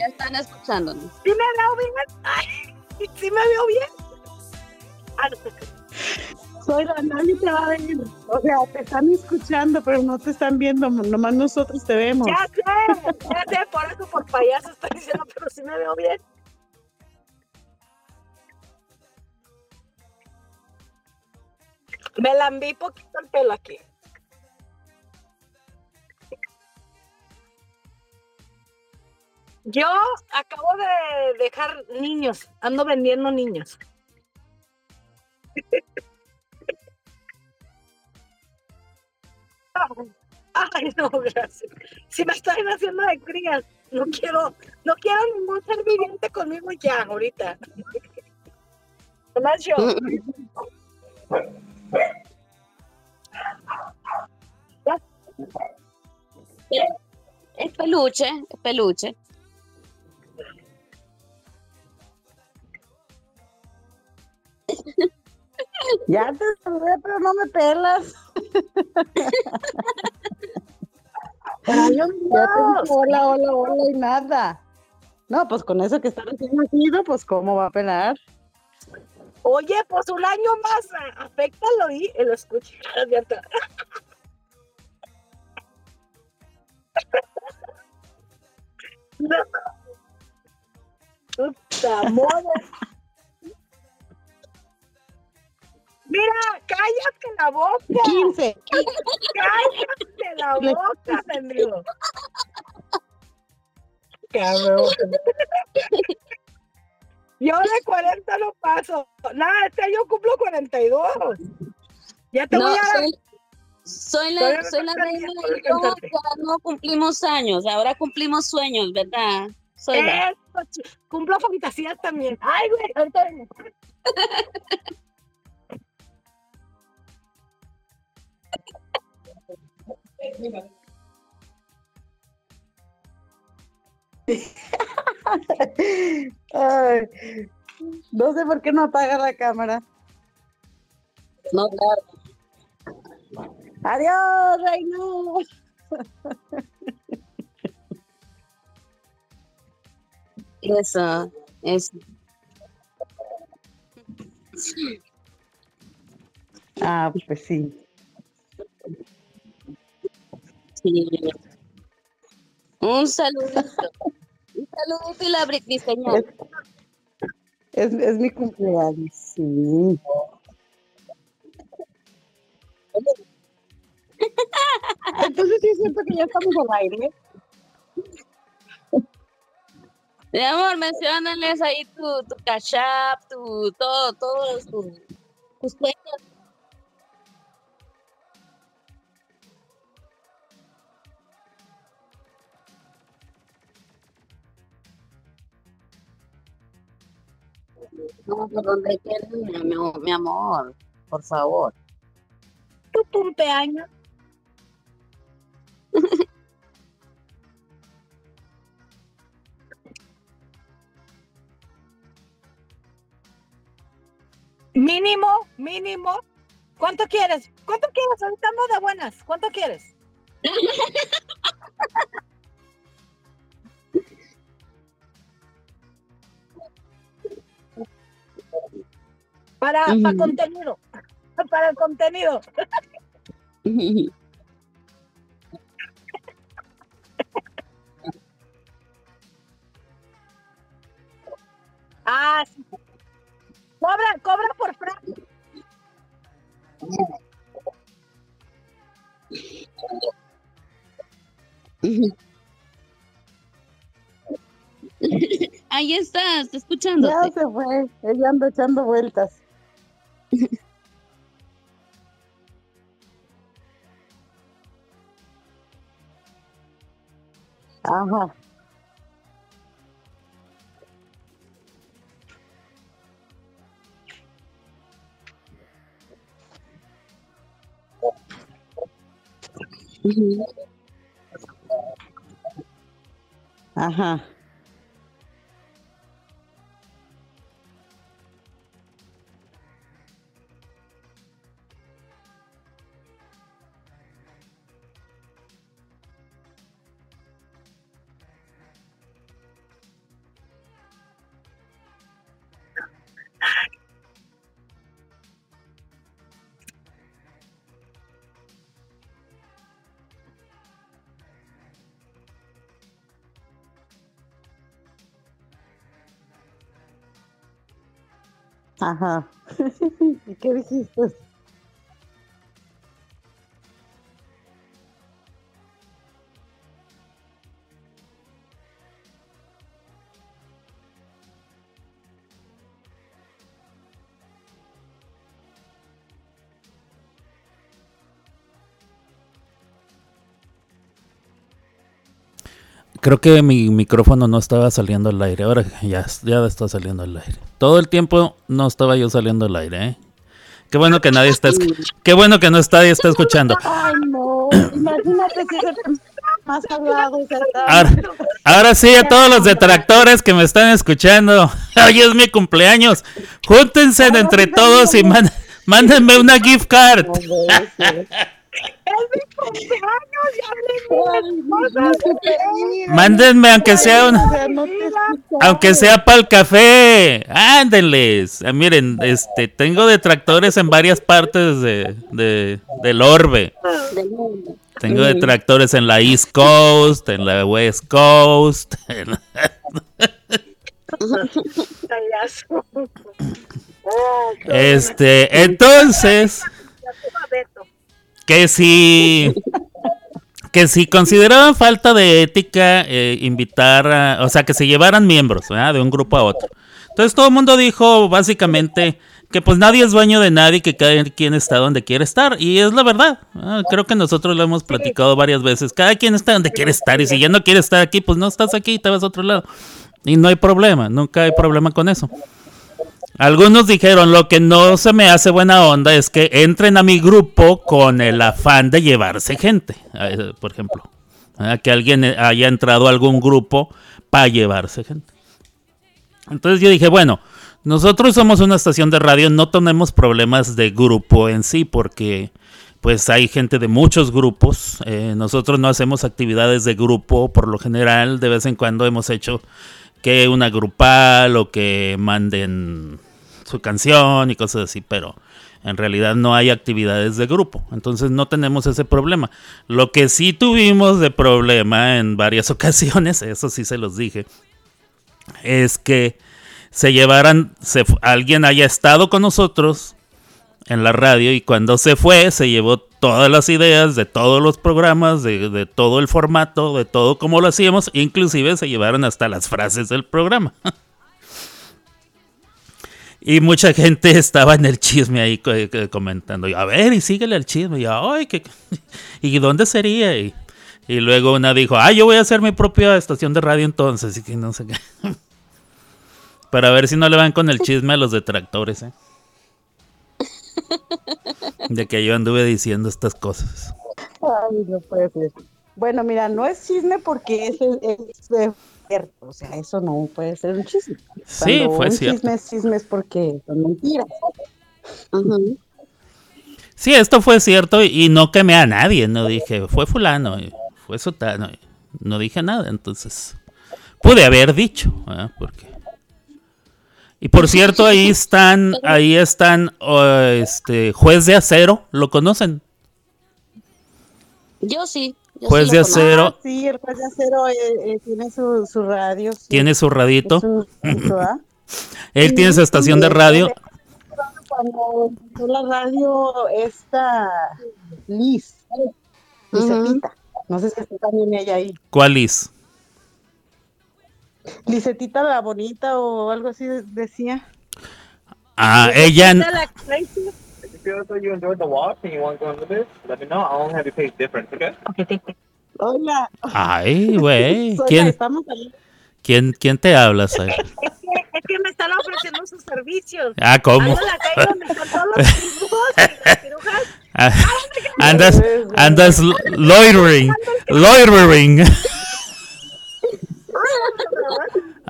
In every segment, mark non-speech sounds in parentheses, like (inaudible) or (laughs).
ya están escuchándonos. ¿Sí me veo bien? Ay, ¿Sí me veo bien? Ah. Soy la nadie te va a ver. O sea, te están escuchando, pero no te están viendo. Nomás nosotros te vemos. Ya sé, ya sé, por eso por payaso estoy diciendo, pero sí me veo bien. Me lambí poquito el pelo aquí. Yo acabo de dejar niños, ando vendiendo niños. Ay, no, gracias. Si me están haciendo de crías, no quiero, no quiero ningún ser viviente conmigo ya, ahorita. Nomás yo. Es peluche, es peluche. Ya te saludé, pero no me pelas. Ay, Ya te dije hola, hola, hola y nada. No, pues con eso que está recién nacido, pues cómo va a pelar. Oye, pues un año más, afectalo y lo. No. Puta madre. Mira, cállate la boca. 15. Cállate la (laughs) boca, mendigo. Cabrón. (laughs) Yo de 40 no paso. Nada, este año cumplo 42. Ya te No, voy a dar. soy, soy la, soy la reina tiempo y de yo cantarte. ya no cumplimos años, ahora cumplimos sueños, ¿verdad? Soy la- Eso, ch- cumplo fantasías también. Ay, güey, ahorita vengo. (laughs) (laughs) Ay, no sé por qué no apaga la cámara. No, claro. Adiós, Reina. Eso, eso. Ah, pues sí. Sí. Un saludito. Un saludito y la señal. Es, es mi cumpleaños, sí. Entonces sí es cierto que ya estamos al aire. Mi amor, menciónales ahí tu, tu cash app, tu, todo, todos tus, tus cuentas. No, por donde quieras, mi, mi- mi amor, por favor. Tu cumpleaños. (laughs) Mínimo, mínimo. ¿Cuánto quieres? ¿Cuánto quieres? Ahorita ando de buenas. ¿Cuánto quieres? (laughs) Para, para contenido. (laughs) Para el contenido. (laughs) Ah, sí. Cobra, cobra por frase. Ahí está, está escuchándote. Ya se fue. Ella anda echando vueltas. Ajá. Ujú. Ajá. Ajá. (laughs) ¿Y qué dijiste? Creo que mi micrófono no estaba saliendo al aire. Ahora ya, ya está saliendo al aire. Todo el tiempo no estaba yo saliendo al aire, ¿eh? Qué bueno que nadie está Qué bueno que no está, nadie está escuchando. Ay, no. Imagínate el más hablado. Ahora, ahora sí, a todos los detractores que me están escuchando. (laughs) Hoy es mi cumpleaños. Júntense entre todos y mándenme una gift card. Mándenme aunque sea escuchaba. aunque sea para el café. Ándenles. Ah, miren, este, tengo detractores en varias partes de, de- del orbe. Tengo detractores en la East Coast, en la West Coast. (laughs) en la-. Este, entonces, que si que si consideraban falta de ética eh, invitar o sea que se llevaran miembros de un grupo a otro. Entonces todo el mundo dijo básicamente que pues nadie es dueño de nadie que cada quien está donde quiere estar. Y es la verdad creo que nosotros lo hemos platicado varias veces. Cada quien está donde quiere estar y si ya no quieres estar aquí pues no estás aquí te vas a otro lado. Y no hay problema nunca hay problema con eso algunos dijeron, lo que no se me hace buena onda es que entren a mi grupo con el afán de llevarse gente, eh, por ejemplo. Ah, Que alguien eh, haya entrado a algún grupo para llevarse gente. Entonces yo dije, bueno, nosotros somos una estación de radio, no tenemos problemas de grupo en sí, porque pues hay gente de muchos grupos. eh, nosotros no hacemos actividades de grupo por lo general, de vez en cuando hemos hecho que una grupal o que manden su canción y cosas así, pero en realidad no hay actividades de grupo, entonces no tenemos ese problema. Lo que sí tuvimos de problema en varias (laughs) ocasiones, eso sí se los dije, es que se llevaran, alguien haya estado con nosotros en la radio y cuando se fue se llevó todas las ideas de todos los programas, de, de todo el formato, de todo como lo hacíamos, inclusive se llevaron hasta las frases del programa. (laughs) y mucha gente (laughs) estaba en el chisme ahí co- comentando, y, a ver, y síguele el chisme, y yo, ay, ¿qué- (laughs) ¿y dónde sería? Y, y luego una dijo, ah, yo voy a hacer mi propia estación de radio entonces, y que no sé qué. (laughs) Para ver si no le van con el chisme a los detractores, ¿eh? De que yo anduve diciendo estas cosas. Ay, no puede ser. Bueno, mira, no es chisme porque es, es, es cierto. O sea, eso no puede ser un chisme. Sí, Cuando fue un cierto. chisme es chisme es porque son mentiras. Sí, esto fue cierto y no quemé a nadie, no dije, fue fulano, fue sotano, no dije nada, entonces pude haber dicho, ¿verdad? porque y por cierto ahí están, ahí están, oh, este, juez de acero, ¿lo conocen? Yo sí. Yo Juez sí de acero, Ah, sí, el juez de acero eh, eh, tiene su, su radio. tiene su radito, ¿ah? (laughs) él tiene su estación de radio, Cuando empezó la radio, esta Liz, Ujú. Lizetita. No sé si está también ella ahí. ¿cuál es? Lizetita la bonita o algo así de- decía. Ah, ella, Está la feel as though you enjoyed the walk and you want to go into this, let me know. I'll only have you pay different, okay? Ok, te- te- Hola. ay, güey, (laughs) ¿quién, ahí. quién, quién te habla, Sara? (laughs) Es que, es que me están ofreciendo sus servicios. Ah, ¿cómo? Ando la calle donde están todos los (laughs) cirujos y las cirujas. Ah, Andas, andas lo- loitering, loitering.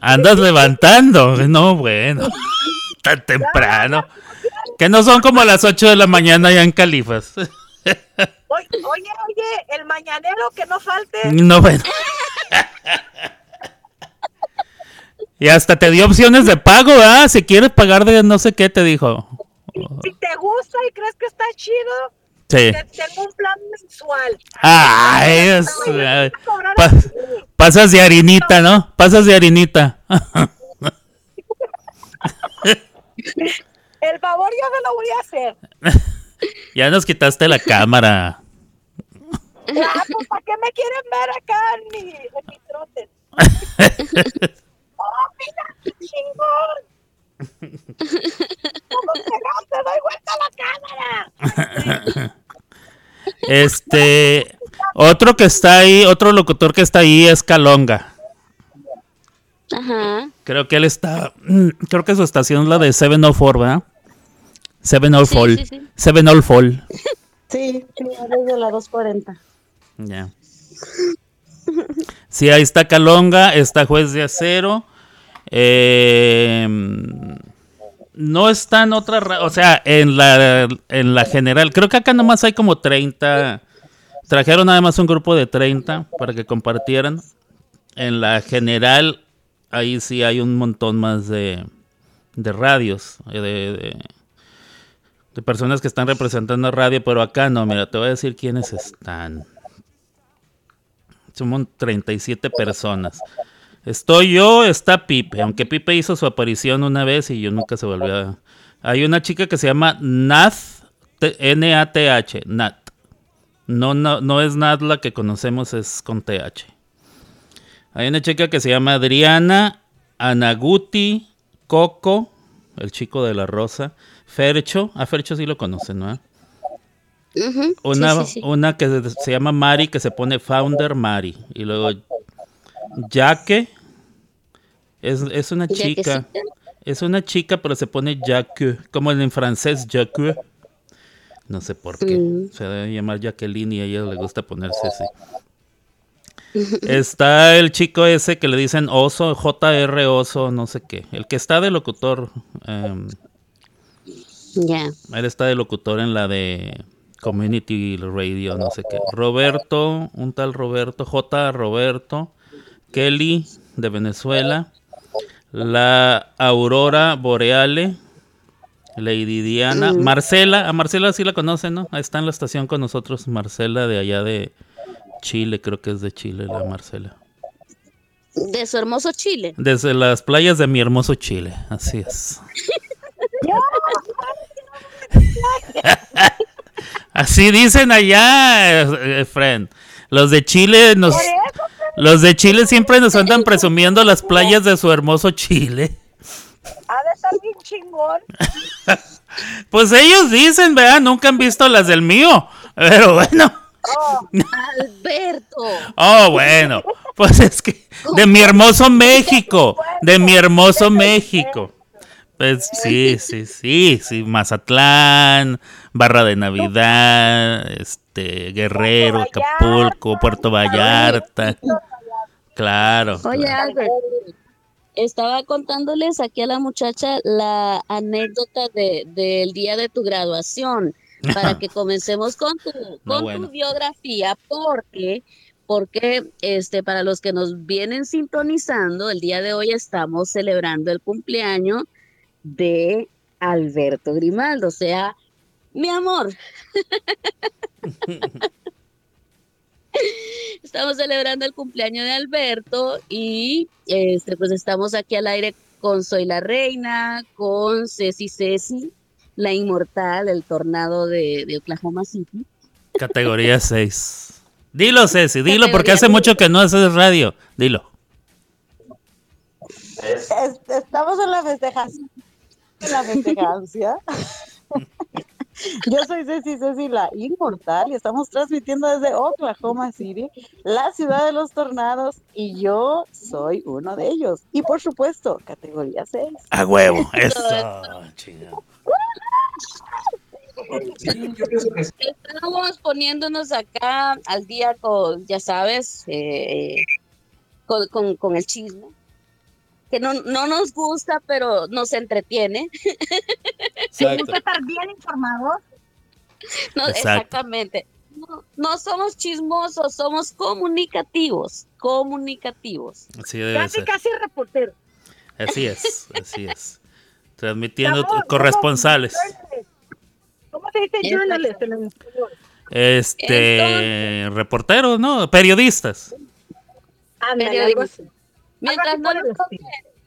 Andas levantando. No, bueno. Tan temprano. Que no son como las 8 de la mañana ya en Califas. (laughs) Oye, oye, el mañanero que no falte. No, bueno. Y hasta te dio opciones de pago, ¿ah? Si quieres pagar de no sé qué, te dijo. Si te gusta y crees que está chido, Sí. te tengo un plan mensual. Ay, es- a pa- pasas de harinita, ¿no? Pasas de harinita. (laughs) El favor yo se lo voy a hacer. (laughs) Ya nos quitaste la cámara. Ah, pues, ¿para qué me quieren ver acá en mi, en mi trote? (laughs) ¡Oh, mira, qué chingón! (laughs) ¿Cómo te doy vuelta a la cámara? Este, otro que está ahí, otro locutor que está ahí es Calonga. Ajá. Creo que él está, mm, creo que su estación es la de 704, ¿verdad? 704. Sí, sí, sí. 704. Sí, sí, desde la 240. Ya. Sí, ahí está Calonga, está Juez de Acero. eh, no está en otra, ra- o sea, en la, en la general. Creo que acá nomás hay como 30. Trajeron nada más un grupo de 30 para que compartieran. En la general, ahí sí hay un montón más de, de radios, eh, de, de- personas que están representando radio, pero acá no, mira, te voy a decir quiénes están. Somos 37 personas. Estoy yo, está Pipe, aunque Pipe hizo su aparición una vez y yo nunca se volvió a... Hay una chica que se llama Nath, N-A-T-H, Nat. No, no, no es Nat la que conocemos, es con TH. Hay una chica que se llama Adriana, Anaguti, Coco, el chico de la rosa, Fercho, a Fercho sí lo conocen, ¿no? Una, Sí, sí, sí. una que se- llama Mari, que se pone Founder Mari. Y luego Jaque. Es, es una chica. Es una chica, pero se pone Jacques. Como en francés, Jacques. No sé por qué. Mm. Se debe llamar Jacqueline y a ella le gusta ponerse así. (laughs) Está el chico ese que le dicen oso, JR oso, no sé qué. El que está de locutor. em, Ya. él está de locutor en la de Community Radio, no sé qué. Roberto, un tal Roberto, J. Roberto, Kelly de Venezuela, la Aurora Boreale, Lady Diana, Marcela, a Marcela sí la conocen, ¿no? Ahí está en la estación con nosotros, Marcela de allá de Chile, creo que es de Chile la Marcela. De su hermoso Chile. Desde las playas de mi hermoso Chile, así es. (laughs) Así dicen allá, eh, friend. Los de Chile nos, los de Chile siempre nos andan presumiendo las playas de su hermoso Chile. Ha de estar bien chingón. (laughs) Pues ellos dicen, ¿verdad? Nunca han visto las del mío. Pero bueno. Alberto. Oh, bueno. Pues es que de mi hermoso México, de mi hermoso México. Pues sí, sí, sí, sí, Mazatlán, Barra de Navidad, este, Guerrero, Acapulco, Puerto Vallarta. Claro. Oye, claro. Albert. Estaba contándoles aquí a la muchacha la anécdota de, del día de tu graduación para que (laughs) comencemos con tu, No, con bueno. tu biografía porque porque este para los que nos vienen sintonizando el día de hoy estamos celebrando el cumpleaños de Alberto Grimaldo, o sea, mi amor. (laughs) Estamos celebrando el cumpleaños de Alberto y este pues estamos aquí al aire con Soy la Reina, con Ceci Ceci, la inmortal, el tornado de, de Oklahoma City. Categoría 6. Dilo, Ceci, dilo, porque hace mucho que no haces radio. Dilo. Es- estamos en la festejación. La festejancia. Yo soy Ceci Ceci, la inmortal, y estamos transmitiendo desde Oklahoma City, la ciudad de los tornados, y yo soy uno de ellos. Y por supuesto, categoría 6. A huevo. (laughs) Eso. chingado. Estamos poniéndonos acá al día con, ya sabes, eh, con, con- con el chisme, que no, no nos gusta, pero nos entretiene. Nos gusta estar bien informados. No, exactamente. No, no somos chismosos, somos comunicativos, comunicativos. Así debe Casi, ser. casi reportero. Así es, así es. Transmitiendo Estamos- corresponsales. ¿Cómo se dice journalist en español? Este, reporteros, ¿no? Periodistas. Ándale, Periodismo. Mientras no, nos toque,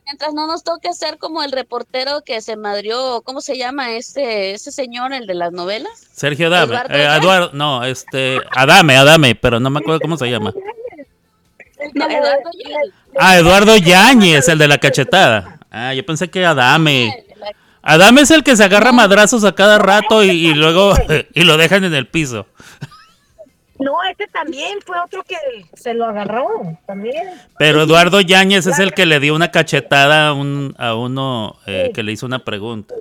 mientras no nos toque ser como el reportero que se madrió, ¿cómo se llama ese, ese señor, el de las novelas? Sergio Adame. Eduardo eh, Yáñez. Eduardo, no, este. Adame, Adame, pero no me acuerdo cómo se llama. No, Eduardo Yáñez. Ah, Eduardo Yáñez, el de la cachetada. Ah, yo pensé que Adame. Adame es el que se agarra madrazos a cada rato y, y luego (laughs) y lo dejan en el piso. No, este también fue otro que se lo agarró. También. Pero Eduardo Yáñez es el que le dio una cachetada a, un, a uno eh, que le hizo una pregunta.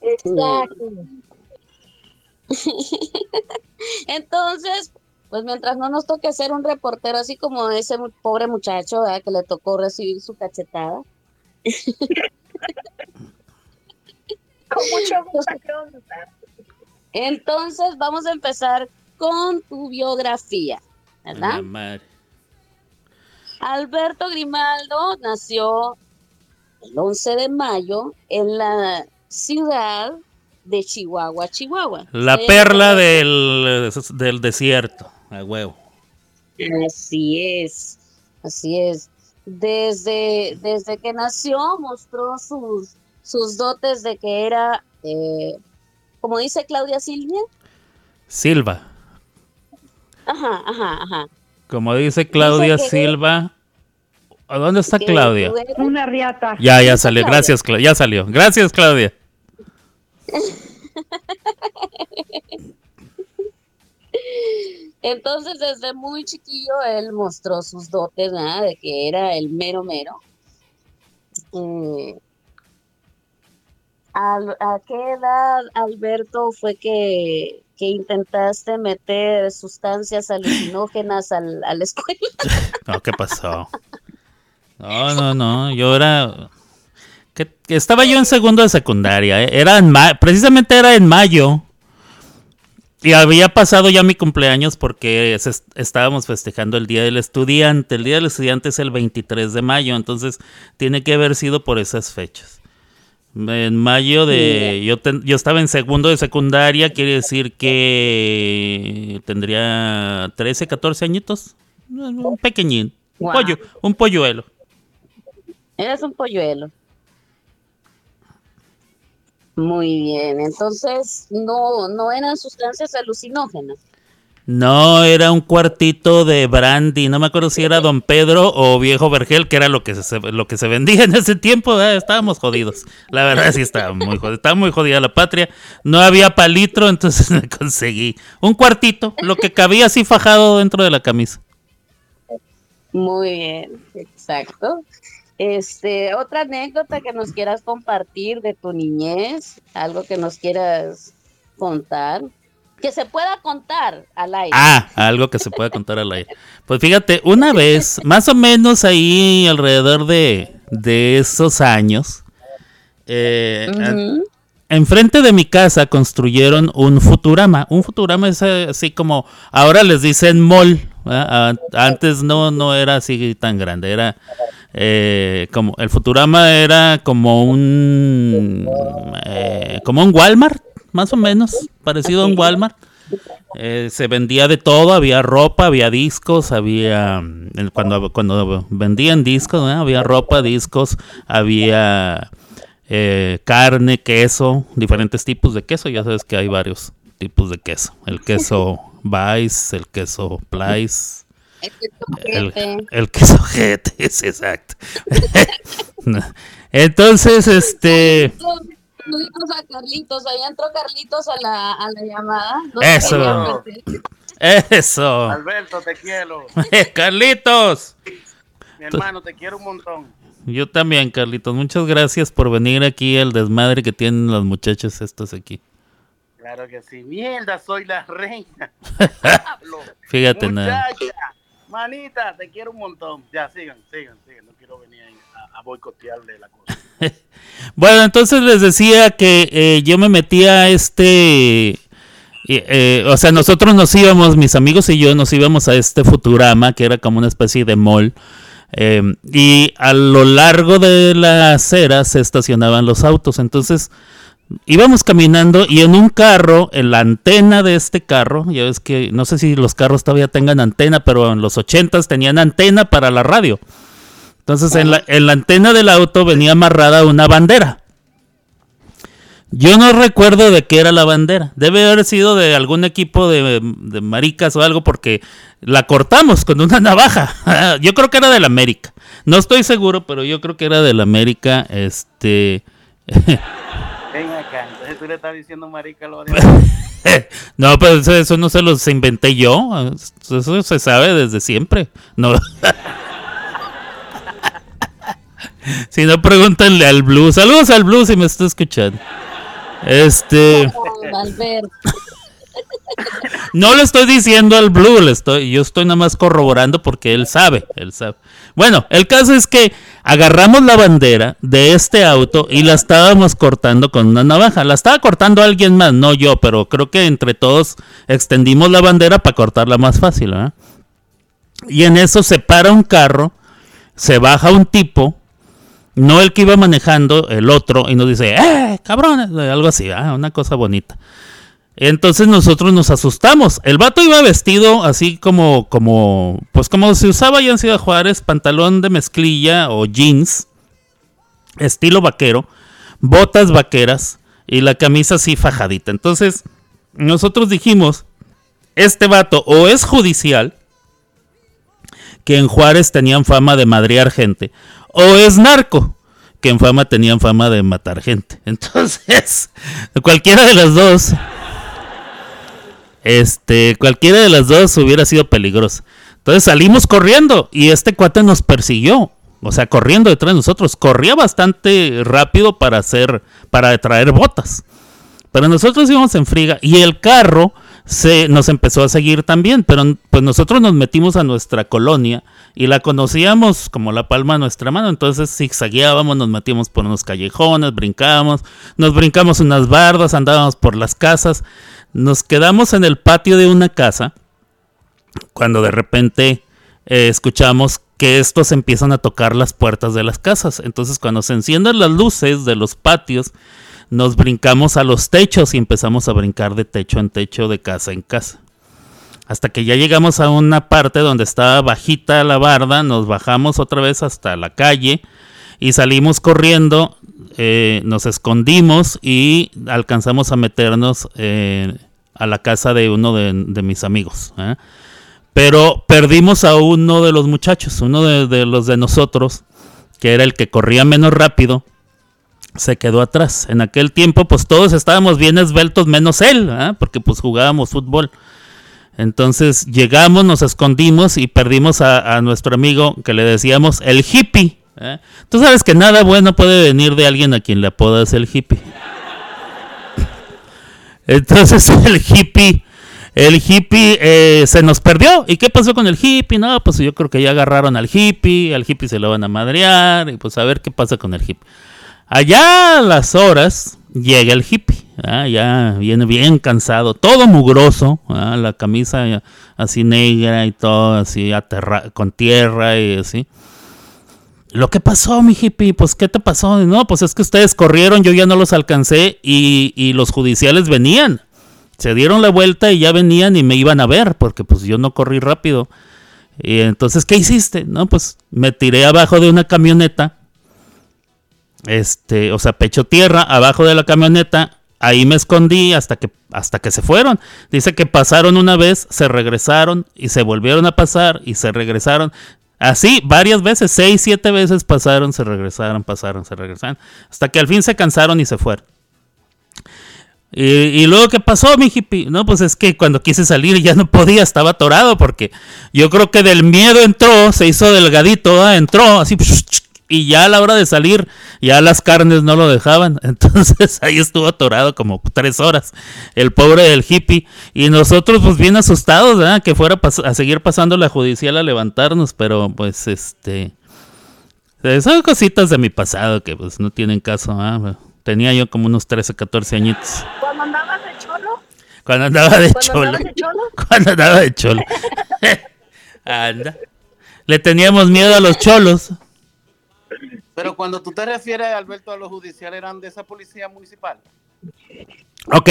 Exacto. (laughs) Entonces, pues mientras no nos toque ser un reportero así como ese pobre muchacho ¿verdad? que le tocó recibir su cachetada. (laughs) Con mucho gusto. (laughs) Entonces, vamos a empezar con tu biografía, ¿verdad? madre. Alberto Grimaldo nació el 11 de mayo en la ciudad de Chihuahua, Chihuahua. La Sí, perla del, del desierto, a huevo. Así es, así es. Desde, desde que nació mostró sus, sus dotes de que era, eh, como dice Claudia Silvia. Silva. Ajá, ajá, ajá. Como dice Claudia Silva. ¿A dónde está Claudia? Una riata. Ya, ya salió. Gracias, Cla- ya salió. Gracias, Claudia. (laughs) Entonces, desde muy chiquillo, él mostró sus dotes, ¿verdad? De que era el mero mero. Eh, ¿a qué edad, Alberto, fue que, que intentaste meter sustancias alucinógenas al, a la escuela? (laughs) No, ¿qué pasó? No, no, no. Yo era. que, estaba yo en segundo de secundaria. ¿eh? Era en ma- precisamente era en mayo. Y había pasado ya mi cumpleaños porque estábamos festejando el Día del Estudiante. El Día del Estudiante es el 23 de mayo, entonces tiene que haber sido por esas fechas. En mayo de... Yo, ten- yo estaba en segundo de secundaria, quiere decir que tendría 13, 14 añitos. Un pequeñín. Un, pollo, un polluelo. Eres un polluelo. Muy bien, entonces no, no eran sustancias alucinógenas. No, era un cuartito de brandy. No me acuerdo si era Don Pedro o Viejo Vergel, que era lo que se, lo que se vendía en ese tiempo. Estábamos jodidos. La verdad sí estaba muy jodida. Estaba muy jodida la patria. No había palitro, entonces (laughs) me conseguí un cuartito, lo que cabía así fajado dentro de la camisa. Muy bien, exacto. Este, otra anécdota que nos quieras compartir de tu niñez, algo que nos quieras contar, que se pueda contar al aire. Ah, algo que se pueda contar al aire. Pues fíjate, una vez, más o menos ahí alrededor de, de esos años, eh, Ujú. Enfrente de mi casa construyeron un Futurama. Un Futurama es eh, así como, ahora les dicen mall. ¿verdad? A- Antes no, no era así tan grande. Era eh, como, el Futurama era como un, eh, como un Walmart, más o menos, parecido a un Walmart. Eh, se vendía de todo, había ropa, había discos, había mm, cuando, cuando vendían discos, ¿no? había ropa, discos, había eh, carne, queso, diferentes tipos de queso, ya sabes que hay varios tipos de queso, el queso (laughs) Vice, el queso Place, el, el queso GT, (laughs) es exacto. (laughs) Entonces, este, Saluditos a Carlitos, ahí entró Carlitos a la, a la llamada. No Eso. eso, Alberto, te quiero. (laughs) Carlitos. Mi hermano, te quiero un montón. Yo también, Carlitos. Muchas gracias por venir aquí al desmadre que tienen las muchachas estas aquí. Claro que sí. Mierda, soy la reina. (laughs) Fíjate nada. muchacha, manita, te quiero un montón. Ya, sigan, sigan, sigan. No quiero venir a, a boicotearle la cosa. Bueno, entonces les decía que eh, yo me metía a este... eh, o sea, nosotros nos íbamos, mis amigos y yo nos íbamos a este Futurama, que era como una especie de mall. eh, y a lo largo de la acera se estacionaban los autos. Entonces íbamos caminando y en un carro, en la antena de este carro, ya ves que no sé si los carros todavía tengan antena, pero en los ochentas tenían antena para la radio. Entonces en la, en la antena del auto venía amarrada una bandera. Yo no recuerdo de qué era la bandera. Debe haber sido de algún equipo de, de maricas o algo porque la cortamos con una (laughs) navaja. (laughs) yo creo que era del América. No estoy seguro, pero yo creo que era del América. Este. (laughs) Ven acá, entonces tú le estás diciendo marica a los no, pero eso, eso no se los inventé yo. Eso se sabe desde siempre. No. (laughs) si no, pregúntenle al Blue. Saludos al Blue si me está escuchando. Este. No le estoy diciendo al Blue, le estoy, yo estoy nada más corroborando porque él sabe, él sabe. Bueno, el caso es que agarramos la bandera de este auto y la estábamos cortando con una navaja. La estaba cortando alguien más, no yo, pero creo que entre todos extendimos la bandera para cortarla más fácil. ¿verdad? Y en eso se para un carro, se baja un tipo, no el que iba manejando, el otro, y nos dice, ¡eh, cabrones! Algo así, ¿verdad? una cosa bonita. Entonces nosotros nos asustamos. El vato iba vestido así como, como, pues como se usaba ya en Ciudad Juárez, pantalón de mezclilla o jeans, estilo vaquero, botas vaqueras y la camisa así fajadita. Entonces nosotros dijimos, este vato o es judicial, que en Juárez tenían fama de madrear gente, o es narco, que en fama tenían fama de matar gente. (laughs) Entonces, cualquiera de las dos este, cualquiera de las dos hubiera sido peligrosa. Entonces salimos corriendo y este cuate nos persiguió. O sea, corriendo detrás de nosotros. Corría bastante rápido para hacer, para traer botas. Pero nosotros íbamos en friga y el carro se nos empezó a seguir también. Pero pues nosotros nos metimos a nuestra colonia y la conocíamos como la palma de nuestra mano. Entonces zigzagueábamos, nos metíamos por unos callejones, brincábamos, nos brincamos unas bardas, andábamos por las casas. Nos quedamos en el patio de una casa cuando de repente eh, escuchamos que estos empiezan a tocar las puertas de las casas. Entonces cuando se encienden las luces de los patios, nos brincamos a los techos y empezamos a brincar de techo en techo, de casa en casa. Hasta que ya llegamos a una parte donde estaba bajita la barda, nos bajamos otra vez hasta la calle y salimos corriendo, eh, nos escondimos y alcanzamos a meternos eh, a la casa de uno de, mis amigos. ¿eh? Pero perdimos a uno de los muchachos, uno de, los de nosotros, que era el que corría menos rápido, se quedó atrás. En aquel tiempo, pues todos estábamos bien esbeltos, menos él, porque pues jugábamos fútbol. Entonces llegamos, nos escondimos y perdimos a, nuestro amigo que le decíamos el hippie. ¿eh? Tú sabes que nada bueno puede venir de alguien a quien le apodas el hippie. (laughs) Entonces (laughs) el hippie, el hippie eh, se nos perdió. ¿Y qué pasó con el hippie? No, pues yo creo que ya agarraron al hippie, al hippie se lo van a madrear, y pues a ver qué pasa con el hippie. Allá a las horas llega el hippie, ¿ah? ya viene bien cansado, todo mugroso, la camisa así negra y todo así con tierra y así. Lo que pasó, mi hippie, pues ¿qué te pasó? No, pues es que ustedes corrieron, yo ya no los alcancé y, los judiciales venían. Se dieron la vuelta y ya venían y me iban a ver, porque pues yo no corrí rápido. Y entonces, ¿qué hiciste? No, pues me tiré abajo de una camioneta. Este, o sea, pecho tierra, abajo de la camioneta. Ahí me escondí hasta que, hasta que se fueron. Dice que pasaron una vez, se regresaron y se volvieron a pasar y se regresaron. Así, varias veces, seis, siete veces pasaron, se regresaron, pasaron, se regresaron, hasta que al fin se cansaron y se fueron. Y, luego, ¿qué pasó, mi hippie? No, pues es que cuando quise salir ya no podía, estaba atorado, porque yo creo que del miedo entró, se hizo delgadito, ¿ah? entró así, y ya a la hora de salir, ya las carnes no lo dejaban. (laughs) Entonces ahí estuvo atorado como tres horas el pobre del hippie. Y nosotros pues bien asustados, ¿verdad? Que fuera a seguir pasando la judicial a levantarnos, pero pues este... Son cositas de mi pasado que pues no tienen caso. ¿ah? Tenía yo como unos 13, 14 añitos. ¿Cuando andabas de cholo? Cuando andaba de ¿Cuando cholo. andabas de cholo? (laughs) Cuando andaba de cholo. (laughs) Anda. Le teníamos miedo a los cholos. Pero cuando tú te refieres, Alberto, a los judiciales, ¿eran de esa policía municipal? Ok,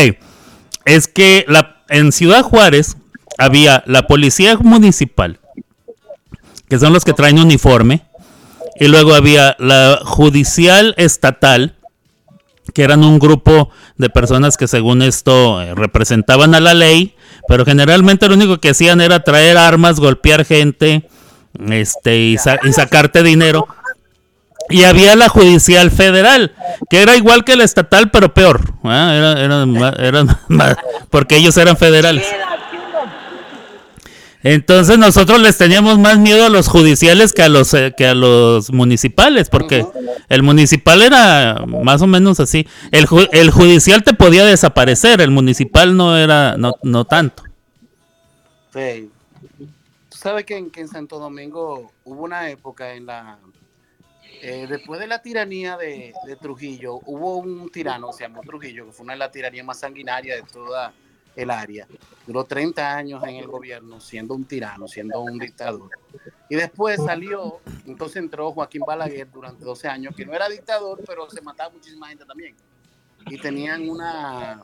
es que la, en Ciudad Juárez había la policía municipal, que son los que traen uniforme, Y luego había la judicial estatal, que eran un grupo de personas que según esto eh, representaban a la ley, pero generalmente lo único que hacían era traer armas, golpear gente, este y, sa- y sacarte dinero. Y había la judicial federal, que era igual que la estatal, pero peor. ¿ah? Era- eran ma- porque ellos eran federales. Entonces nosotros les teníamos más miedo a los judiciales que a los eh, que a los municipales, porque el municipal era más o menos así. El, ju- el judicial te podía desaparecer, el municipal no era no, no tanto. Sí. Tú sabes que en, que en Santo Domingo hubo una época en la. Eh, después de la tiranía de, de Trujillo, hubo un tirano, se llamó Trujillo, que fue una de las tiranías más sanguinarias de toda el área. Duró 30 años en el gobierno siendo un tirano, siendo un dictador. Y después salió, entonces entró Joaquín Balaguer durante 12 años, que no era dictador, pero se mataba muchísima gente también. Y tenían una,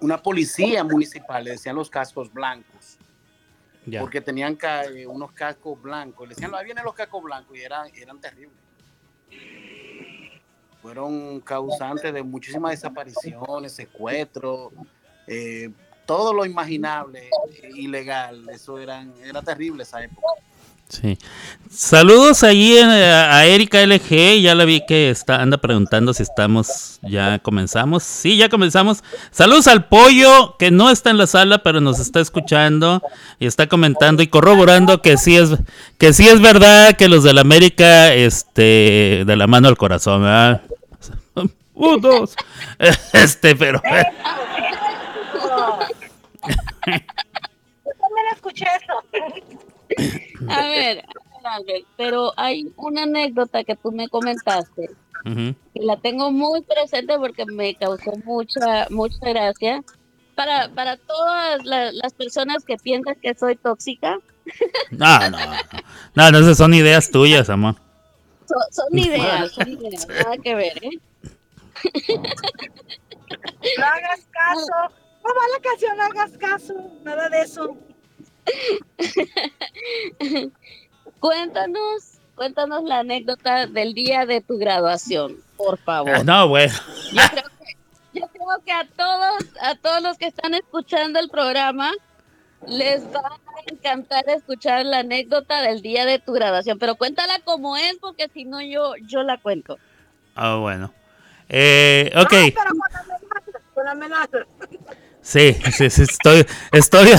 una policía municipal, le decían los cascos blancos porque tenían ca- eh, unos cascos blancos. Le decían, ahí vienen los cascos blancos y eran, eran terribles. Fueron causantes de muchísimas desapariciones, secuestros, eh, todo lo imaginable, eh, ilegal. Eso eran, era terrible esa época. Sí. Saludos ahí eh, a Erika LG, ya la vi que está anda preguntando si estamos ya comenzamos. Sí, ya comenzamos. Saludos al pollo que no está en la sala, pero nos está escuchando y está comentando y corroborando que sí es que sí es verdad que los del América este de la mano al corazón, ¿verdad? (laughs) Dos. (laughs) Este, pero Yo también escuché eso. A ver, a ver, Ángel, pero hay una anécdota que tú me comentaste y la tengo muy presente porque me causó mucha, mucha gracia. Para, para todas la- las personas que piensan que soy tóxica, No, no. No, no, esas son ideas tuyas, amor. so- son ideas, son ideas, nada que ver, ¿eh? No hagas caso. No va la canción, no hagas caso. Nada de eso. (laughs) Cuéntanos, cuéntanos la anécdota del día de tu graduación, por favor. Ah, No, bueno. Yo creo que, yo creo que a todos, a todos los que están escuchando el programa, les va a encantar escuchar la anécdota del día de tu graduación, pero cuéntala como es, porque si no yo, yo la cuento. Ah, bueno. Eh, ok. Ay, pero Sí, sí, sí, estoy, estoy,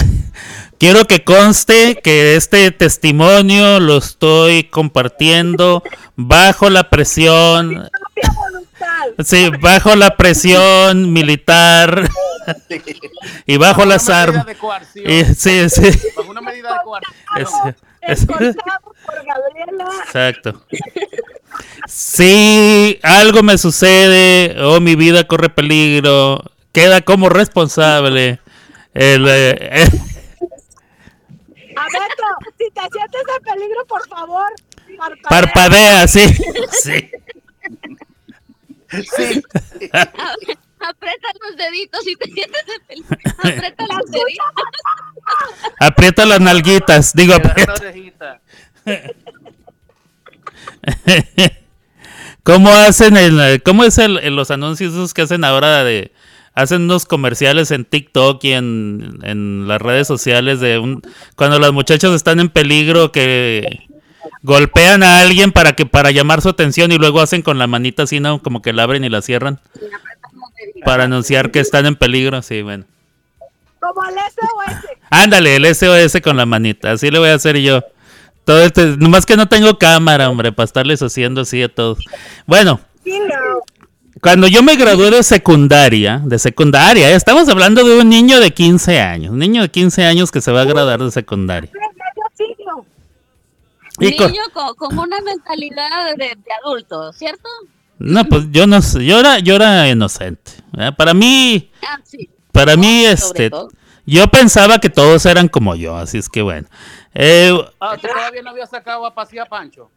quiero que conste que este testimonio lo estoy compartiendo bajo la presión, Propia voluntad. sí, bajo la presión militar (laughs) y bajo las armas. Sí, sí, bajo una medida de coerción. es- es- exacto. Si algo me sucede o mi vida corre peligro, queda como responsable el, eh, eh, A Beto, si te sientes en peligro, por favor, parpadea. parpadea, sí, sí. Sí, Aprieta los deditos y te sientes en peligro. Aprieta los deditos. Aprieta las nalguitas, digo, aprieta. (laughs) ¿Cómo hacen el, cómo es el, los anuncios esos que hacen ahora de, hacen unos comerciales en TikTok y en, en las redes sociales de un, cuando las muchachas están en peligro que golpean a alguien para que, para llamar su atención y luego hacen con la manita así, ¿no? Como que la abren y la cierran para anunciar que están en peligro, sí, bueno. Como el SOS. Ándale, el SOS con la manita, así le voy a hacer yo. Todo este, nomás que no tengo cámara, hombre, para estarles haciendo así a todos. Bueno, Sí, no. Cuando yo me gradué de secundaria, de secundaria, eh, estamos hablando de un niño de 15 años, un niño de 15 años que se va a graduar de secundaria. Y con- Niño con, con una mentalidad de, de adulto, ¿cierto? no, pues yo no sé, yo era, yo era inocente. Para mí, Ah, sí. para mí, Sobre este, todo. yo pensaba que todos eran como yo, así es que bueno. Eh, Ah, ¿tú todavía no había sacado a pasear a Pancho?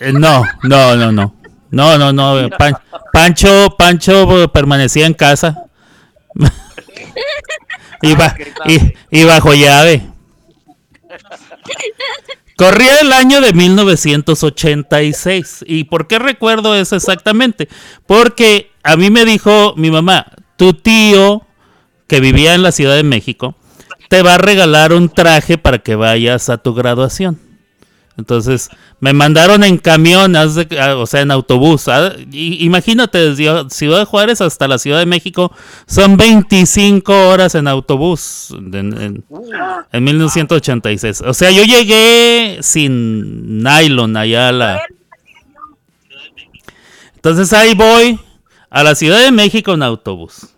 Eh, no, no, no, no. No, no, no. eh, Pan- Pancho, Pancho eh, permanecía en casa. (laughs) y, ba- y, y bajo llave. Corría el año de 1986. ¿Y por qué recuerdo eso exactamente? Porque a mí me dijo mi mamá, tu tío, que vivía en la Ciudad de México, te va a regalar un traje para que vayas a tu graduación. Entonces me mandaron en camión, ah, o sea, en autobús. ah, y- Imagínate, desde Ciudad de Juárez hasta la Ciudad de México son 25 horas en autobús en, en- en 1986. O sea, yo llegué sin nylon allá a la... Entonces ahí voy a la Ciudad de México en autobús.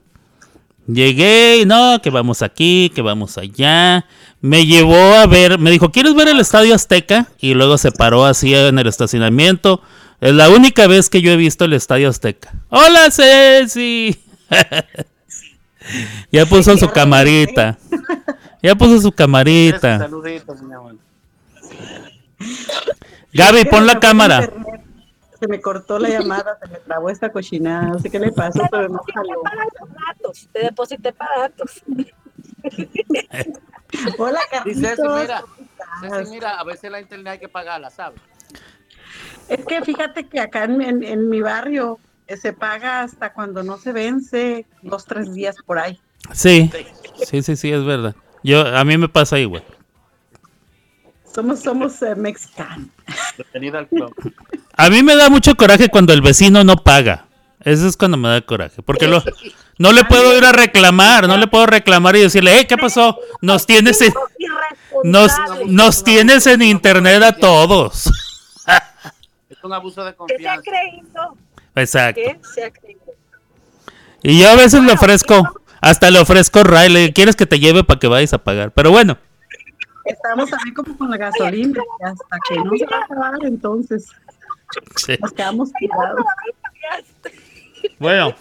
Llegué y no, que vamos aquí, que vamos allá. Me llevó a ver, me dijo, ¿quieres ver el Estadio Azteca? Y luego se paró así en el estacionamiento. Es la única vez que yo he visto el Estadio Azteca. ¡Hola, Ceci! (laughs) ya puso su camarita. Ya puso su camarita. Saluditos, mi amor. Gaby, pon la cámara. Se me cortó la llamada, se me trabó esta cochinada. No sé qué le pasó, pero no jaló. datos, te deposité para datos. (laughs) Hola, Dice Ceci, Carlitos. mira, ¿cómo estás? Ceci, mira, a veces la internet hay que pagarla, ¿sabes? Es que fíjate que acá en, en- en mi barrio eh, se paga hasta cuando no se vence, dos, tres días por ahí. Sí, sí, sí, sí, es verdad. Yo, a mí me pasa igual. Somos, somos eh, mexicanos. Bienvenida al club. A mí me da mucho coraje cuando el vecino no paga. Eso es cuando me da coraje. Porque lo, no le puedo ir a reclamar, no le puedo reclamar y decirle, hey, ¿qué pasó? Nos tienes en, nos, nos tienes en internet a todos. Es un abuso de ¿Qué se ha confianza. creído? Exacto. ¿Qué se ha creído? Y yo a veces le ofrezco, hasta le ofrezco Ray, le digo, ¿quieres que te lleve para que vayas a pagar? Pero bueno, Estamos también como con la gasolina, hasta que no se va a acabar, entonces sí. nos quedamos tirados. Bueno,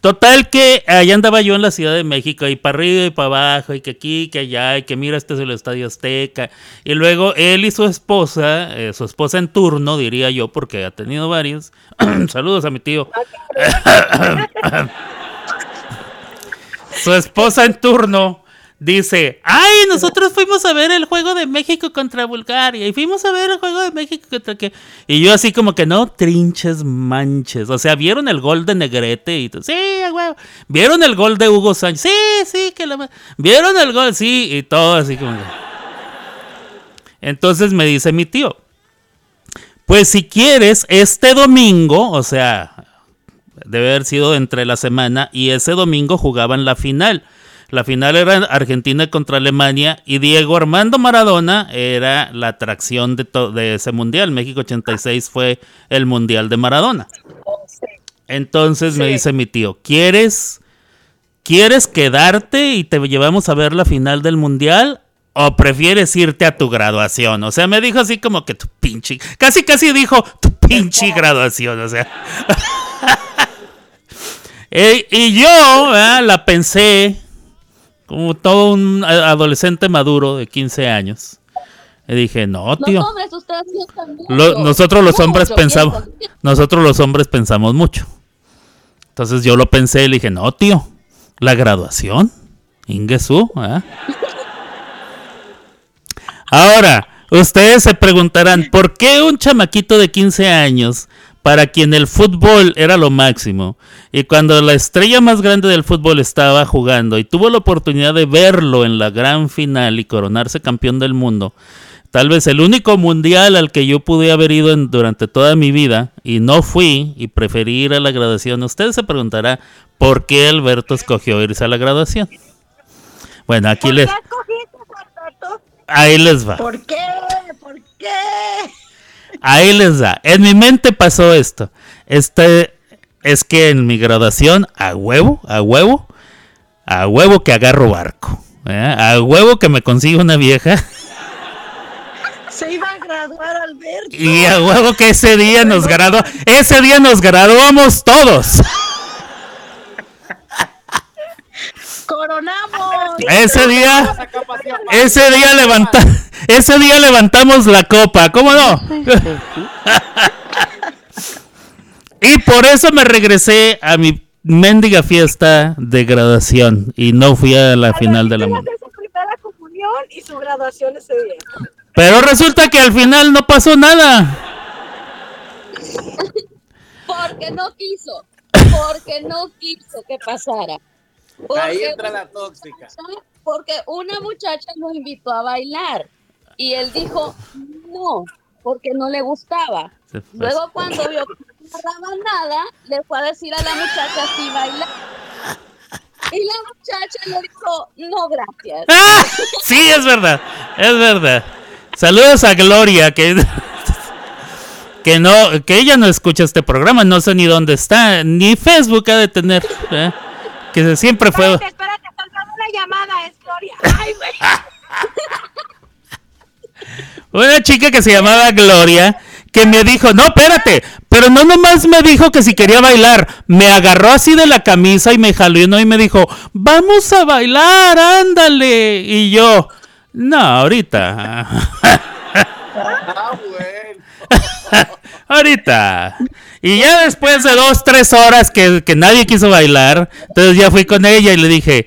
total que allá andaba yo en la Ciudad de México, y para arriba y para abajo, y que aquí, que allá, y que mira, este es el Estadio Azteca. Y luego él y su esposa, eh, su esposa en turno, diría yo, porque ha tenido varios. (clears throat) Saludos a mi tío. (clears throat) su esposa en turno dice, ay, nosotros fuimos a ver el juego de México contra Bulgaria y fuimos a ver el juego de México contra que... Y yo así como que no, trinches manches. O sea, ¿vieron el gol de Negrete? Y sí, huevo. ¿Vieron el gol de Hugo Sánchez? Sí, sí, que la... ¿Vieron el gol? Sí, y todo así como que... Entonces me dice mi tío, pues si quieres, este domingo, o sea, debe haber sido entre la semana, y ese domingo jugaban la final. La final era Argentina contra Alemania y Diego Armando Maradona era la atracción de, ese mundial. México 86 fue el mundial de Maradona. Entonces me dice mi tío, ¿quieres, ¿quieres quedarte y te llevamos a ver la final del mundial? ¿O prefieres irte a tu graduación? O sea, me dijo así como que tu pinche... Casi, casi dijo tu pinche graduación. O sea... (laughs) Eh, y yo ¿verdad? la pensé como todo un adolescente maduro de 15 años. Y dije, no, tío. Los hombres, ustedes. Lo- nosotros los hombres pensamos, nosotros los hombres pensamos mucho. Entonces yo lo pensé y le dije, no, tío, la graduación, Ingesú, ¿ah? (laughs) Ahora, ustedes se preguntarán, ¿por qué un chamaquito de 15 años, para quien el fútbol era lo máximo, y cuando la estrella más grande del fútbol estaba jugando y tuvo la oportunidad de verlo en la gran final y coronarse campeón del mundo, Tal vez el único mundial al que yo pude haber ido en- durante toda mi vida y no fui y preferí ir a la graduación. Usted se preguntará por qué Alberto escogió irse a la graduación. Bueno, aquí ¿Por les, ahí les va. ¿Por qué? ¿Por qué? Ahí les da. En mi mente pasó esto. Este es que en mi graduación, a huevo, a huevo, a huevo que agarro barco. ¿eh? A huevo que me consigo una vieja. Se iba a graduar Alberto. Y a huevo que ese día nos graduó. Ese día nos graduamos todos. ¡Coronamos! Ese día, ese día levanta, ese día levantamos la copa, ¿cómo no? Y por eso me regresé a mi mendiga fiesta de graduación y no fui a la final de la Iba a mundo. hacer su primera comunión y su graduación ese día. Pero resulta que al final no pasó nada. (laughs) Porque no quiso. Porque no quiso que pasara. Ahí entra la tóxica. porque una muchacha nos invitó a bailar y él dijo no, porque no le gustaba. Luego cuando vio que no agarraba nada, le fue a decir a la muchacha si bailar. Y la muchacha le dijo, no, gracias. (laughs) ¡Ah! Sí, es verdad, es verdad. Saludos a Gloria, que, (laughs) que no, que ella no escucha este programa, no sé ni dónde está, ni Facebook ha de tener, ¿eh? Que siempre fue. Espérate, espérate, una llamada, es Gloria. Ay, güey. (laughs) Una chica que se llamaba Gloria, que me dijo, no, espérate, pero no nomás me dijo que si quería bailar, me agarró así de la camisa y me jaló y me dijo, vamos a bailar, ándale. Y yo, no, ahorita. (laughs) Ah, bueno. (laughs) Ahorita. Y ya después de dos, tres horas que, que nadie quiso bailar, entonces ya fui con ella y le dije,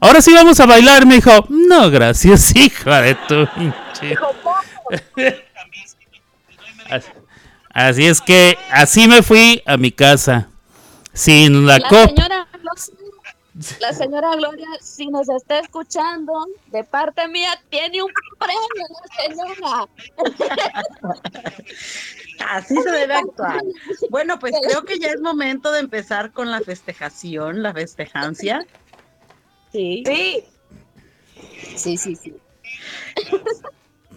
ahora sí vamos a bailar. Me dijo, no, gracias, (laughs) hija de tu pinche". Así- Así es que así me fui a mi casa. Sin la La copa. señora, la señora Gloria, si nos está escuchando, de parte mía, tiene un premio la señora. Así se debe actuar. Bueno, pues creo que ya es momento de empezar con la festejación, la festejancia. Sí, Sí, sí, sí, sí.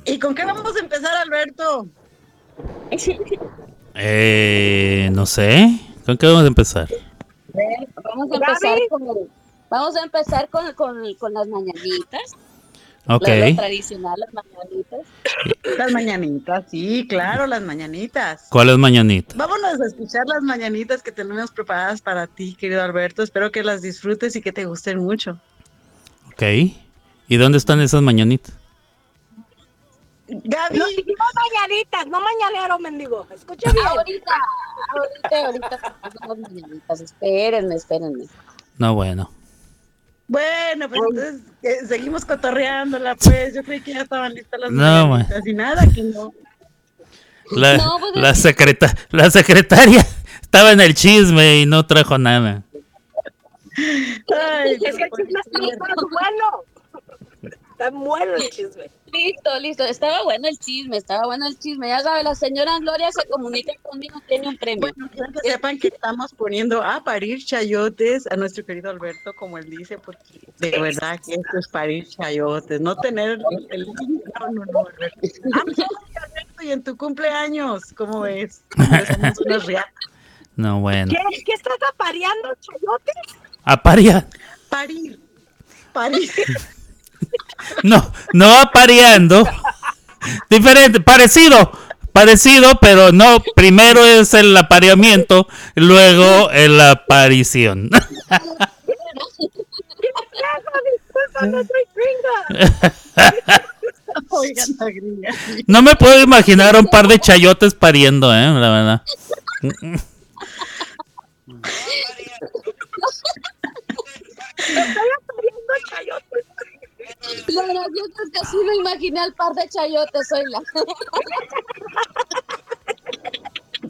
¿Y con qué vamos a empezar, Alberto? (laughs) Eh, no sé. ¿Con qué vamos a empezar? Vamos a empezar con, vamos a empezar con, con, con las mañanitas. Ok. Tradicional, las mañanitas. Las mañanitas, sí, claro, las mañanitas. ¿Cuál es mañanita? Vámonos a escuchar las mañanitas que tenemos preparadas para ti, querido Alberto. Espero que las disfrutes y que te gusten mucho. Ok. ¿Y dónde están esas mañanitas? Gaby, no dijimos mañanitas, no mañanero, mendigo. Escucha bien. Ahorita, ahorita, ahorita mañanitas. Espérenme, espérenme. No, bueno. bueno, pues entonces eh, seguimos cotorreándola, pues. Yo creí que ya estaban listas las No, mañanitas y nada, que no. La, No, pues, la, es- secreta, la secretaria estaba en el chisme y no trajo nada. Ay, Es que el chisme está muy bueno. Está bueno el chisme. Listo, listo. Estaba bueno el chisme, estaba bueno el chisme. Ya sabe, la señora Gloria se comunica conmigo, tiene un premio. Bueno, que sepan que estamos poniendo a parir chayotes a nuestro querido Alberto, como él dice, porque de verdad que esto es parir chayotes, no tener el, no, no, no, Alberto. Sorry, Alberto, y en tu cumpleaños, ¿cómo ves? Somos unos (laughs) riatas. No, bueno. ¿Qué, ¿Qué estás apareando, chayote? Aparia. Parir, parir. No, no apareando. Diferente, parecido. Parecido, pero no. Primero es el apareamiento, luego la aparición. No me puedo imaginar un par de chayotes pariendo, eh, la verdad. Estoy apareando chayote. Lo gracioso es que sí me imaginé al par de chayotes, soy la.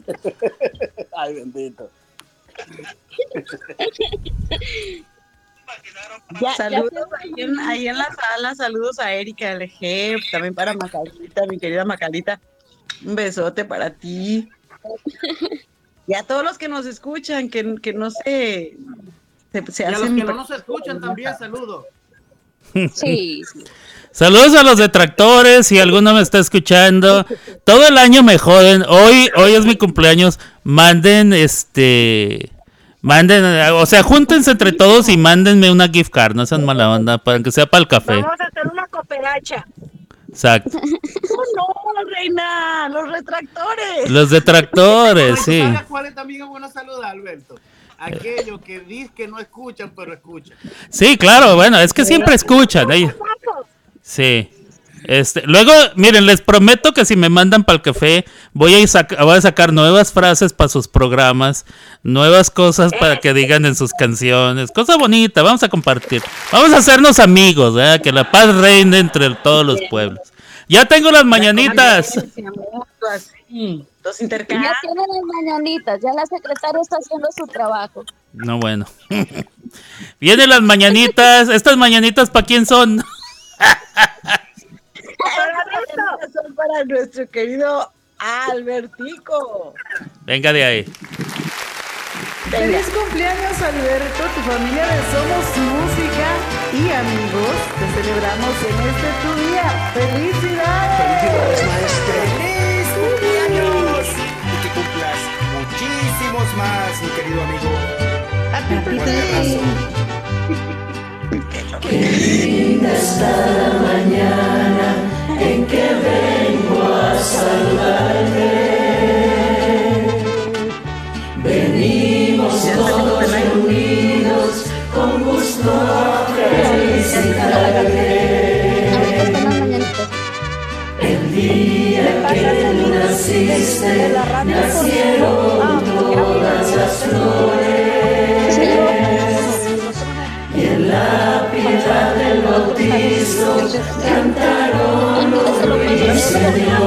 (laughs) Ay, bendito. Ya, Saludos ya ahí en, ahí en la sala, saludos a Erika LG, también para Macalita, mi querida Macalita. Un besote para ti. Y a todos los que nos escuchan, que, que no se, se, se Y a los que no nos escuchan también, saludos. Sí. Saludos a los detractores, si alguno me está escuchando. Todo el año me joden. Hoy, hoy es mi cumpleaños. Manden este. Manden, o sea, júntense entre todos y mándenme una gift card, no sean mala onda, para que sea para el café. Vamos a hacer una cooperacha. Exacto. No, no, reina, los retractores. Los detractores, sí. ¿Sabes cuál es también es buena salud, Alberto? Aquellos que dicen que no escuchan, pero escuchan. Sí, claro, bueno, es que siempre escuchan. ellos. Sí. Este, luego, miren, les prometo que si me mandan para el café, voy a, ir sac- voy a sacar nuevas frases para sus programas, nuevas cosas para que digan en sus canciones, cosa bonita, vamos a compartir. Vamos a hacernos amigos, ¿verdad? que la paz reine entre todos los pueblos. Ya tengo las mañanitas. Así, los Ya tienen las mañanitas, ya la secretaria está haciendo su trabajo. No, bueno. (laughs) Vienen las mañanitas. ¿Estas mañanitas para quién son? Son para nuestro querido Albertico. Venga de ahí. Feliz cumpleaños Alberto, tu familia de Somos Música y amigos. Te celebramos en este tu día. ¡Felicidades! Felicidades, maestro. Más, mi querido amigo. Happy birthday. Ahorita están las mañanitas. ¿Le pasas el link de, de la radio? por favor? Ah, No puedes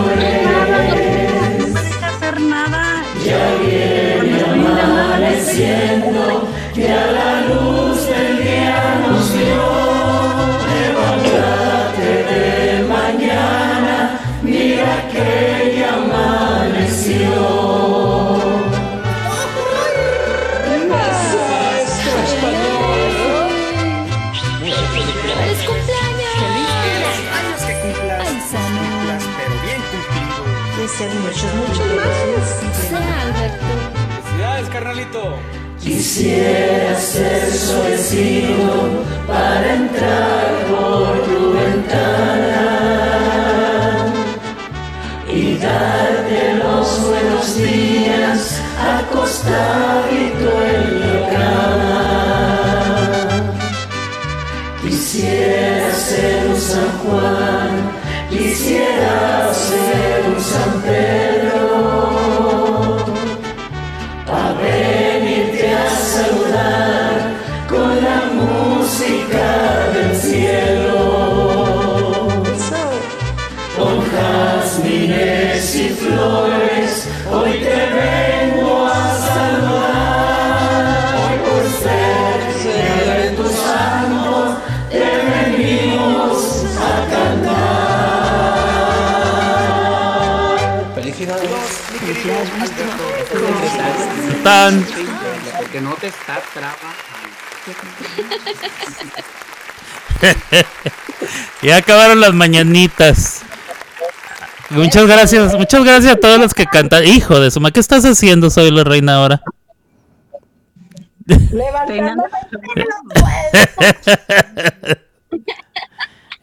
Tan. Porque no te está trabajando. (laughs) Ya acabaron las mañanitas. Muchas gracias, muchas gracias a todos los que cantan. Hijo de suma, ¿qué estás haciendo, soy la reina ahora? Levantando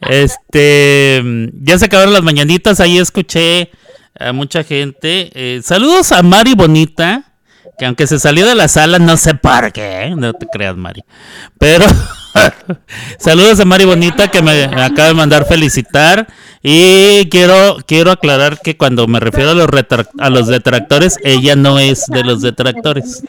(laughs) Este, ya se acabaron las mañanitas, ahí escuché a mucha gente. Eh, saludos a Mari Bonita, que aunque se salió de la sala, no sé por qué, ¿eh? no te creas, Mari. Pero (laughs) saludos a Mari Bonita, que me acaba de mandar felicitar. Y quiero, quiero aclarar que cuando me refiero a los, a los detractores, ella no es de los detractores.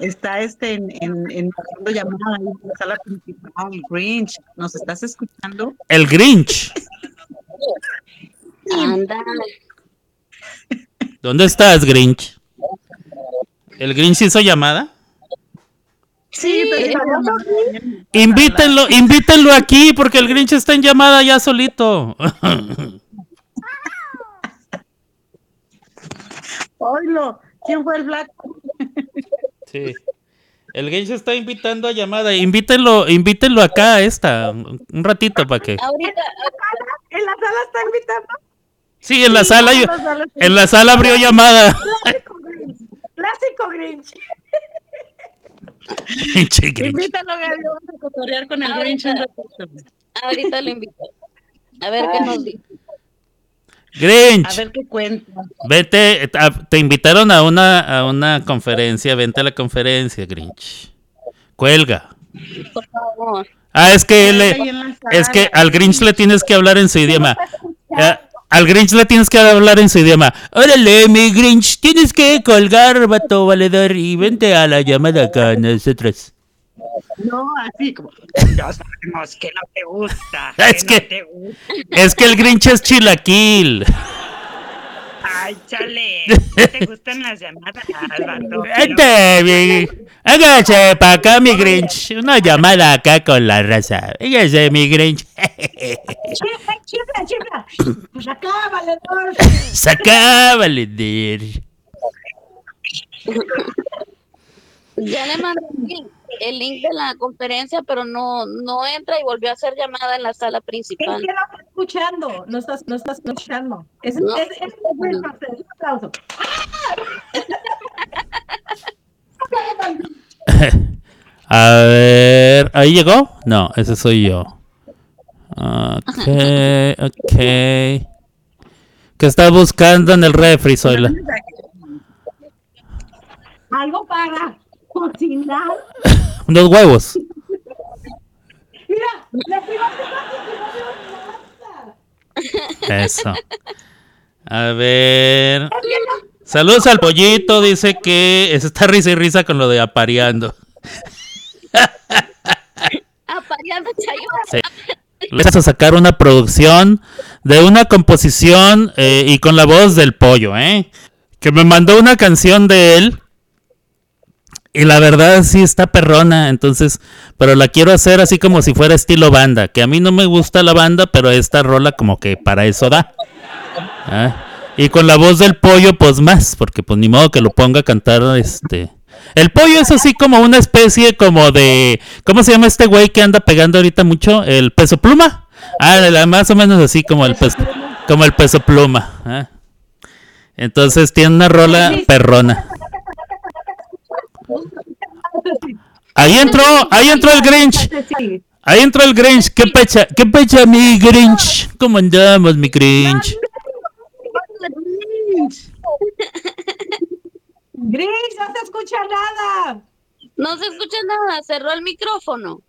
Está este en, en, en llamada en la sala principal, Grinch. ¿Nos estás escuchando? El Grinch. Anda. ¿Dónde estás, Grinch? ¿El Grinch hizo llamada? Sí, pero. Invítenlo, invítenlo aquí porque el Grinch está en llamada ya solito. Oilo, ¿quién fue el Black? Sí. El Grinch está invitando a llamada. Invítenlo, invítenlo acá a esta, un ratito para que. Ahorita, en la sala está invitando. Sí, en la sala, yo- en la sala, sí. en la sala abrió llamada. Clásico Grinch. (laughs) Grinch. Invítalo, Gaby, vamos a cotorear con el Grinch un ratito. ahorita lo invito. A ver qué nos dice. A Grinch, ver qué cuenta. vete, a- te invitaron a una, a una conferencia, vente a la conferencia, Grinch. Cuelga. Por favor. Ah, es que él es que al Grinch le tienes que hablar en su idioma. (laughs) Al Grinch le tienes que hablar en su idioma. Órale, mi Grinch, tienes que colgar, vato valedor, y vente a la llamada con nosotros. No, así como, ya sabemos que no te gusta. (laughs) Es no que- te gusta. Es que el Grinch es chilaquil. Ay, chale. (laughs) ¿No te gustan las llamadas? Este, mi- Hágase para acá, mi Grinch. Una llamada acá con la raza. Fíjese, mi Grinch. Chifla, chifla, chifla. Pues acá, valedor. De ir. Ya le mandé el link, el link de la conferencia, pero no, no entra y volvió a hacer llamada en la sala Es principal. que no estás escuchando. No estás, no estás escuchando. Es, No. es, es, un aplauso. (laughs) A ver, ¿ahí llegó? No, ese soy yo. Ok, ok. ¿Qué estás buscando en el refri, Zoila? Algo para cocinar. Unos huevos. Mira, le privatizaste Eso. A ver. Saludos al pollito, dice que está risa y risa con lo de apareando. Apareando. Les vamos a sacar una producción de una composición eh, y con la voz del pollo, ¿eh? Que me mandó una canción de él. Y la verdad sí está perrona, entonces, pero la quiero hacer así como si fuera estilo banda, que a mí no me gusta la banda, pero esta rola como que para eso da. ¿Ah? Y con la voz del pollo, pues más, porque pues ni modo que lo ponga a cantar este. El pollo es así como una especie como de. ¿Cómo se llama este güey que anda pegando ahorita mucho? ¿El peso pluma? Ah, más o menos así como el peso, como el peso pluma. ¿ah? Entonces tiene una rola perrona. Ahí entró, ahí entró el Grinch. Sí. Ahí entró el Grinch. ¿Qué pecha? ¿Qué pecha mi Grinch? ¿Cómo andamos, mi Grinch? Gris, no se escucha nada. No se escucha nada, cerró el micrófono.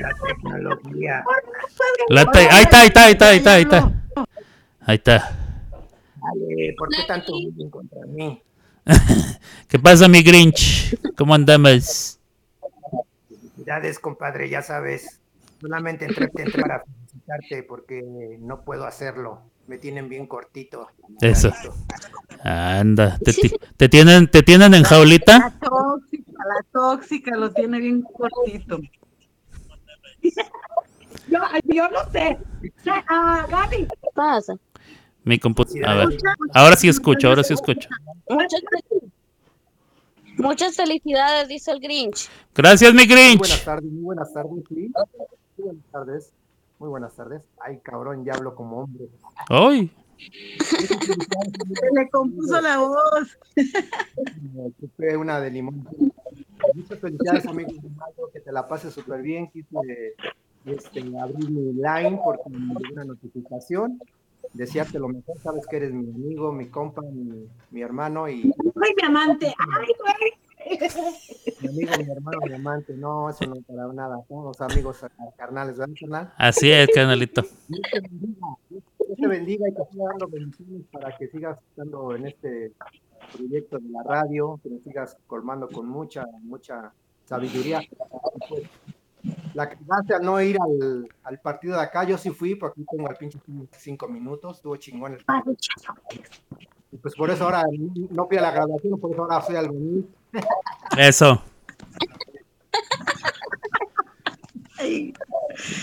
La tecnología. La te- ahí está, ahí está, ahí está, ahí está, ahí está. ¿Por qué tanto bullying contra mí? (laughs) ¿Qué pasa, mi Grinch? ¿Cómo andamos? Felicidades, compadre, ya sabes. Solamente entré, entré para felicitarte porque no puedo hacerlo. Me tienen bien cortito. Eso. Anda, te, te tienen, te tienen en jaulita. La tóxica, la tóxica lo tiene bien cortito. (laughs) Yo, yo no sé. Ah, Gaby, ¿Qué pasa? Mi compu- A ver. Ahora sí escucho, ahora sí escucho. Muchas, muchas felicidades, dice el Grinch. Gracias, mi Muy buenas Grinch. tardes, muy buenas tardes, sí. Muy buenas tardes, muy buenas tardes. Ay, cabrón, ya hablo como hombre. Hoy. (laughs) Se le compuso la voz. Una de limón. Muchas felicidades, amigo Ronaldo, que te la pases súper bien. Quise este, abrir mi line porque me llegó una notificación. Desearte lo mejor, sabes que eres mi amigo, mi compa, mi, mi hermano y soy mi amante. (laughs) Ay, güey. mi amigo, mi hermano, mi amante. No, eso no para nada. Somos amigos carnales, ¿verdad, carnal? Así es, canalito. Dios te bendiga, Dios te bendiga y te siga dando bendiciones para que sigas estando en este proyecto de la radio, que nos sigas colmando con mucha, mucha sabiduría. Pues, la que cagaste al no ir al, al partido de acá, yo sí fui, porque aquí tengo al pinche cinco minutos, estuvo chingón el Y pues por eso ahora no fui a la graduación, por eso ahora soy albañil. Eso.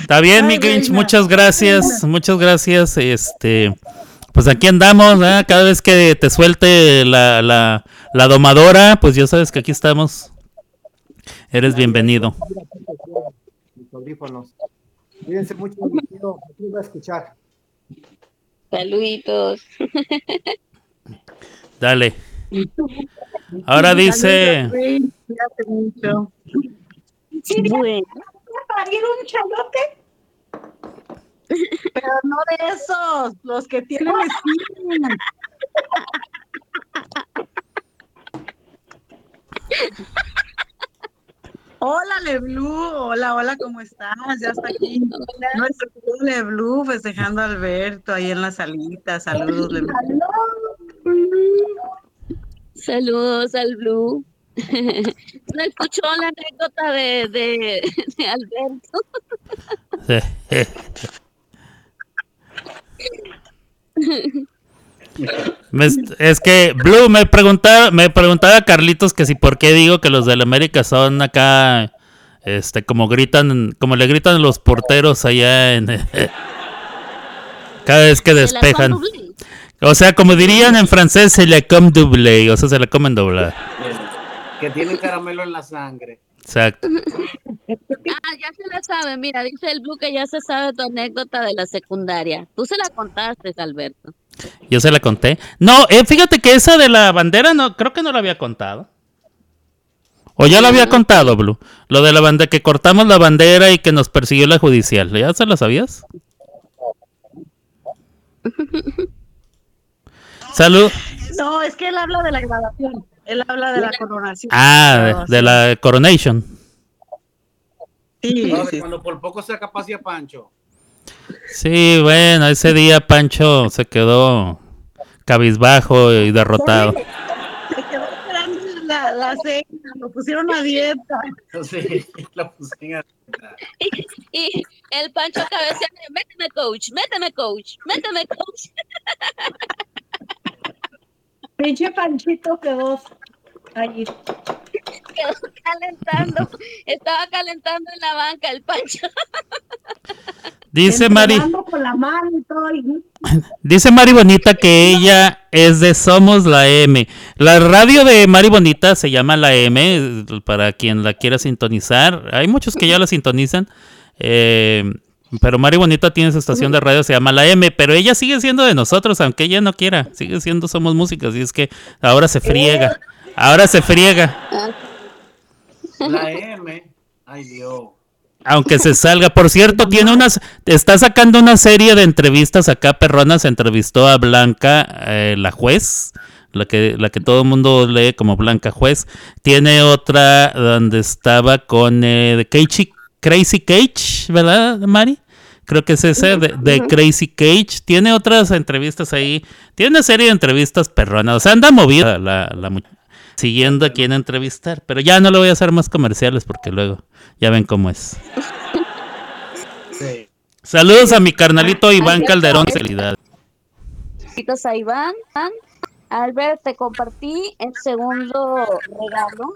Está bien, mi reina. muchas gracias, muchas gracias. Este, pues aquí andamos, ¿eh? cada vez que te suelte la, la, la domadora, pues ya sabes que aquí estamos. Eres bienvenido. Mis audífonos. Cuídense mucho, quiero, los quiero escuchar. Saluditos. (laughs) Dale. Ahora dice. Bueno, parir un chayote? Pero no de esos, los que tienen (laughs) espina. (laughs) Hola, Leblu. Hola, hola, ¿cómo estás? Ya está aquí. Nuestro querido Leblu festejando a Alberto ahí en la salita. Saludos, Leblu. Saludos al Blue. (laughs) No escuchó la anécdota de, de, de Alberto. (laughs) Me es que Blue me preguntaba, me preguntaba Carlitos que si por qué digo que los del América son acá, este, como gritan, como le gritan los porteros allá en cada vez que despejan. O sea, como dirían en francés, se le come doublé, o sea, se le comen doblar. Que tienen caramelo en la sangre. Exacto. Ah, ya se la sabe. Mira, dice el Blue que ya se sabe tu anécdota de la secundaria. Tú se la contaste, Alberto. Yo se la conté. No, eh, fíjate que esa de la bandera no, creo que no la había contado. O ya la había contado, Blue. Lo de la bandera, que cortamos la bandera y que nos persiguió la judicial. ¿Ya se la sabías? Salud. No, es que él habla de la grabación. Él habla de la coronación. Ah, de, de la Coronation. Sí. Cuando por poco se acapacia Pancho. Sí, bueno, ese día Pancho se quedó cabizbajo y derrotado. Se quedó esperando la, la cena, lo pusieron a dieta. (laughs) Sí, la puse en Y el Pancho cabeceando, méteme coach, méteme coach, méteme coach. Pinche Panchito quedó allí. Quedó calentando, estaba calentando en la banca el Pancho. Dice Mari, con la mano y todo. y- dice Mari Bonita que ella es de Somos la M. La radio de Mari Bonita se llama la M, para quien la quiera sintonizar. Hay muchos que ya la sintonizan. eh, pero Mari Bonita tiene su estación de radio, se llama la M, pero ella sigue siendo de nosotros, aunque ella no quiera. Sigue siendo Somos Músicas, y es que ahora se friega. Ahora se friega. La M. Ay, Dios. Aunque se salga. Por cierto, tiene unas. Está sacando una serie de entrevistas acá, perronas. Entrevistó a Blanca, eh, la juez. La que, la que todo el mundo lee como Blanca Juez. Tiene otra donde estaba con eh, Crazy Cage, ¿verdad, Mari? Creo que es ese, de, de Crazy Cage. Tiene otras entrevistas ahí. Tiene una serie de entrevistas perronas. O sea, anda movida la, la mu- siguiendo a quién entrevistar. Pero ya no le voy a hacer más comerciales porque luego ya ven cómo es. Sí. Saludos a mi carnalito Iván Calderón. Felicidades. Besitos a Iván. Albert, te compartí el segundo regalo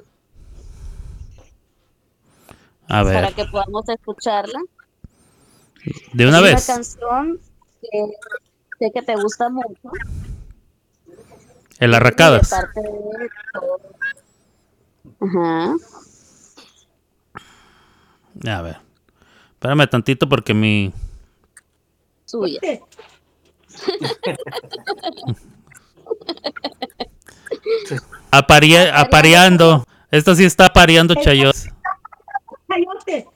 A para ver, que podamos escucharla. de una Es vez. Una canción que sé que te gusta mucho. El de Arracadas. parte de todos. Ajá. A ver. Espérame tantito porque mi. Suya. (laughs) Aparia- apareando. Esta sí está apareando chayos. Chayote.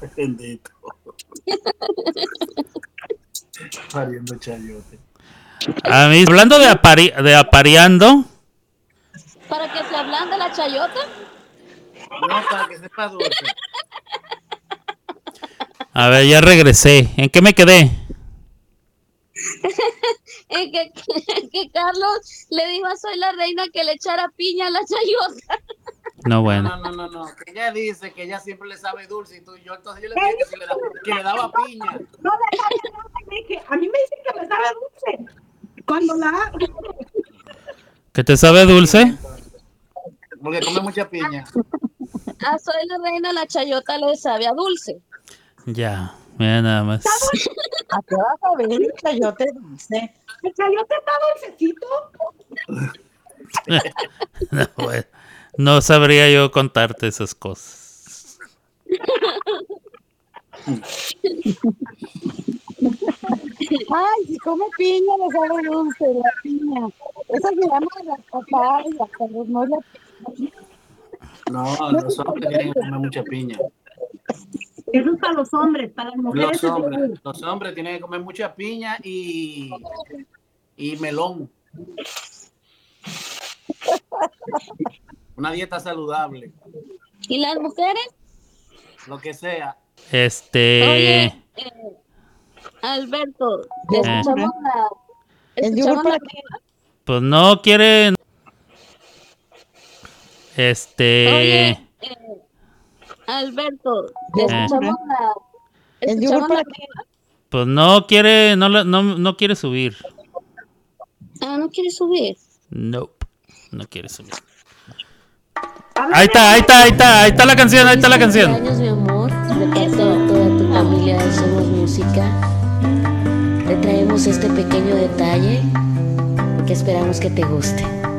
(laughs) Bendito. (laughs) Pariendo chayote. A mí, hablando de, apari- de apareando. Para que se hablan de la chayota. No, para que sepa dulce. A ver, ya regresé. ¿En qué me quedé? (laughs) eh, que, (laughs) que Carlos le dijo a Soy la Reina que le echara piña a la chayota. No, bueno. No, no, no, no. Que ella dice que ella siempre le sabe dulce y tú y yo. Entonces yo le dije que, le, da- que le daba piña. No le dije, A mí me dicen que me sabe dulce. Cuando la ¿Que te sabe dulce? Porque come mucha piña. A Soy la Reina la chayota le sabe a dulce. Ya, mira nada más. ¿A qué vas a ver el chayote dulce? ¿El chayote está dulcecito? (laughs) No, bueno, no sabría yo contarte esas cosas. (laughs) Ay, si come piña, le sabe dulce la piña. Esa se llama la papaya, Carlos, no la No, los hombres tienen que comer mucha piña. Eso es para los hombres, para las mujeres. Los es hombres, los hombres tienen que comer mucha piña y, y melón. Una dieta saludable, ¿Y las mujeres? lo que sea. Este. Oye, eh, Alberto, Eh. escuchamos la... ¿El yogur escuchamos para la-? Pues no quiere. Este. Oye, eh, Alberto, Eh. escuchamos la... ¿El yogur escuchamos la-? Pues no quiere. No, la- no, no quiere subir. Ah, no quiere subir. Nope. No quiere subir. Ahí está, ahí está, ahí está. Ahí está la canción, ahí está la canción. cumpleaños, mi amor, toda tu familia Somos Música. Traemos este pequeño detalle que esperamos que te guste.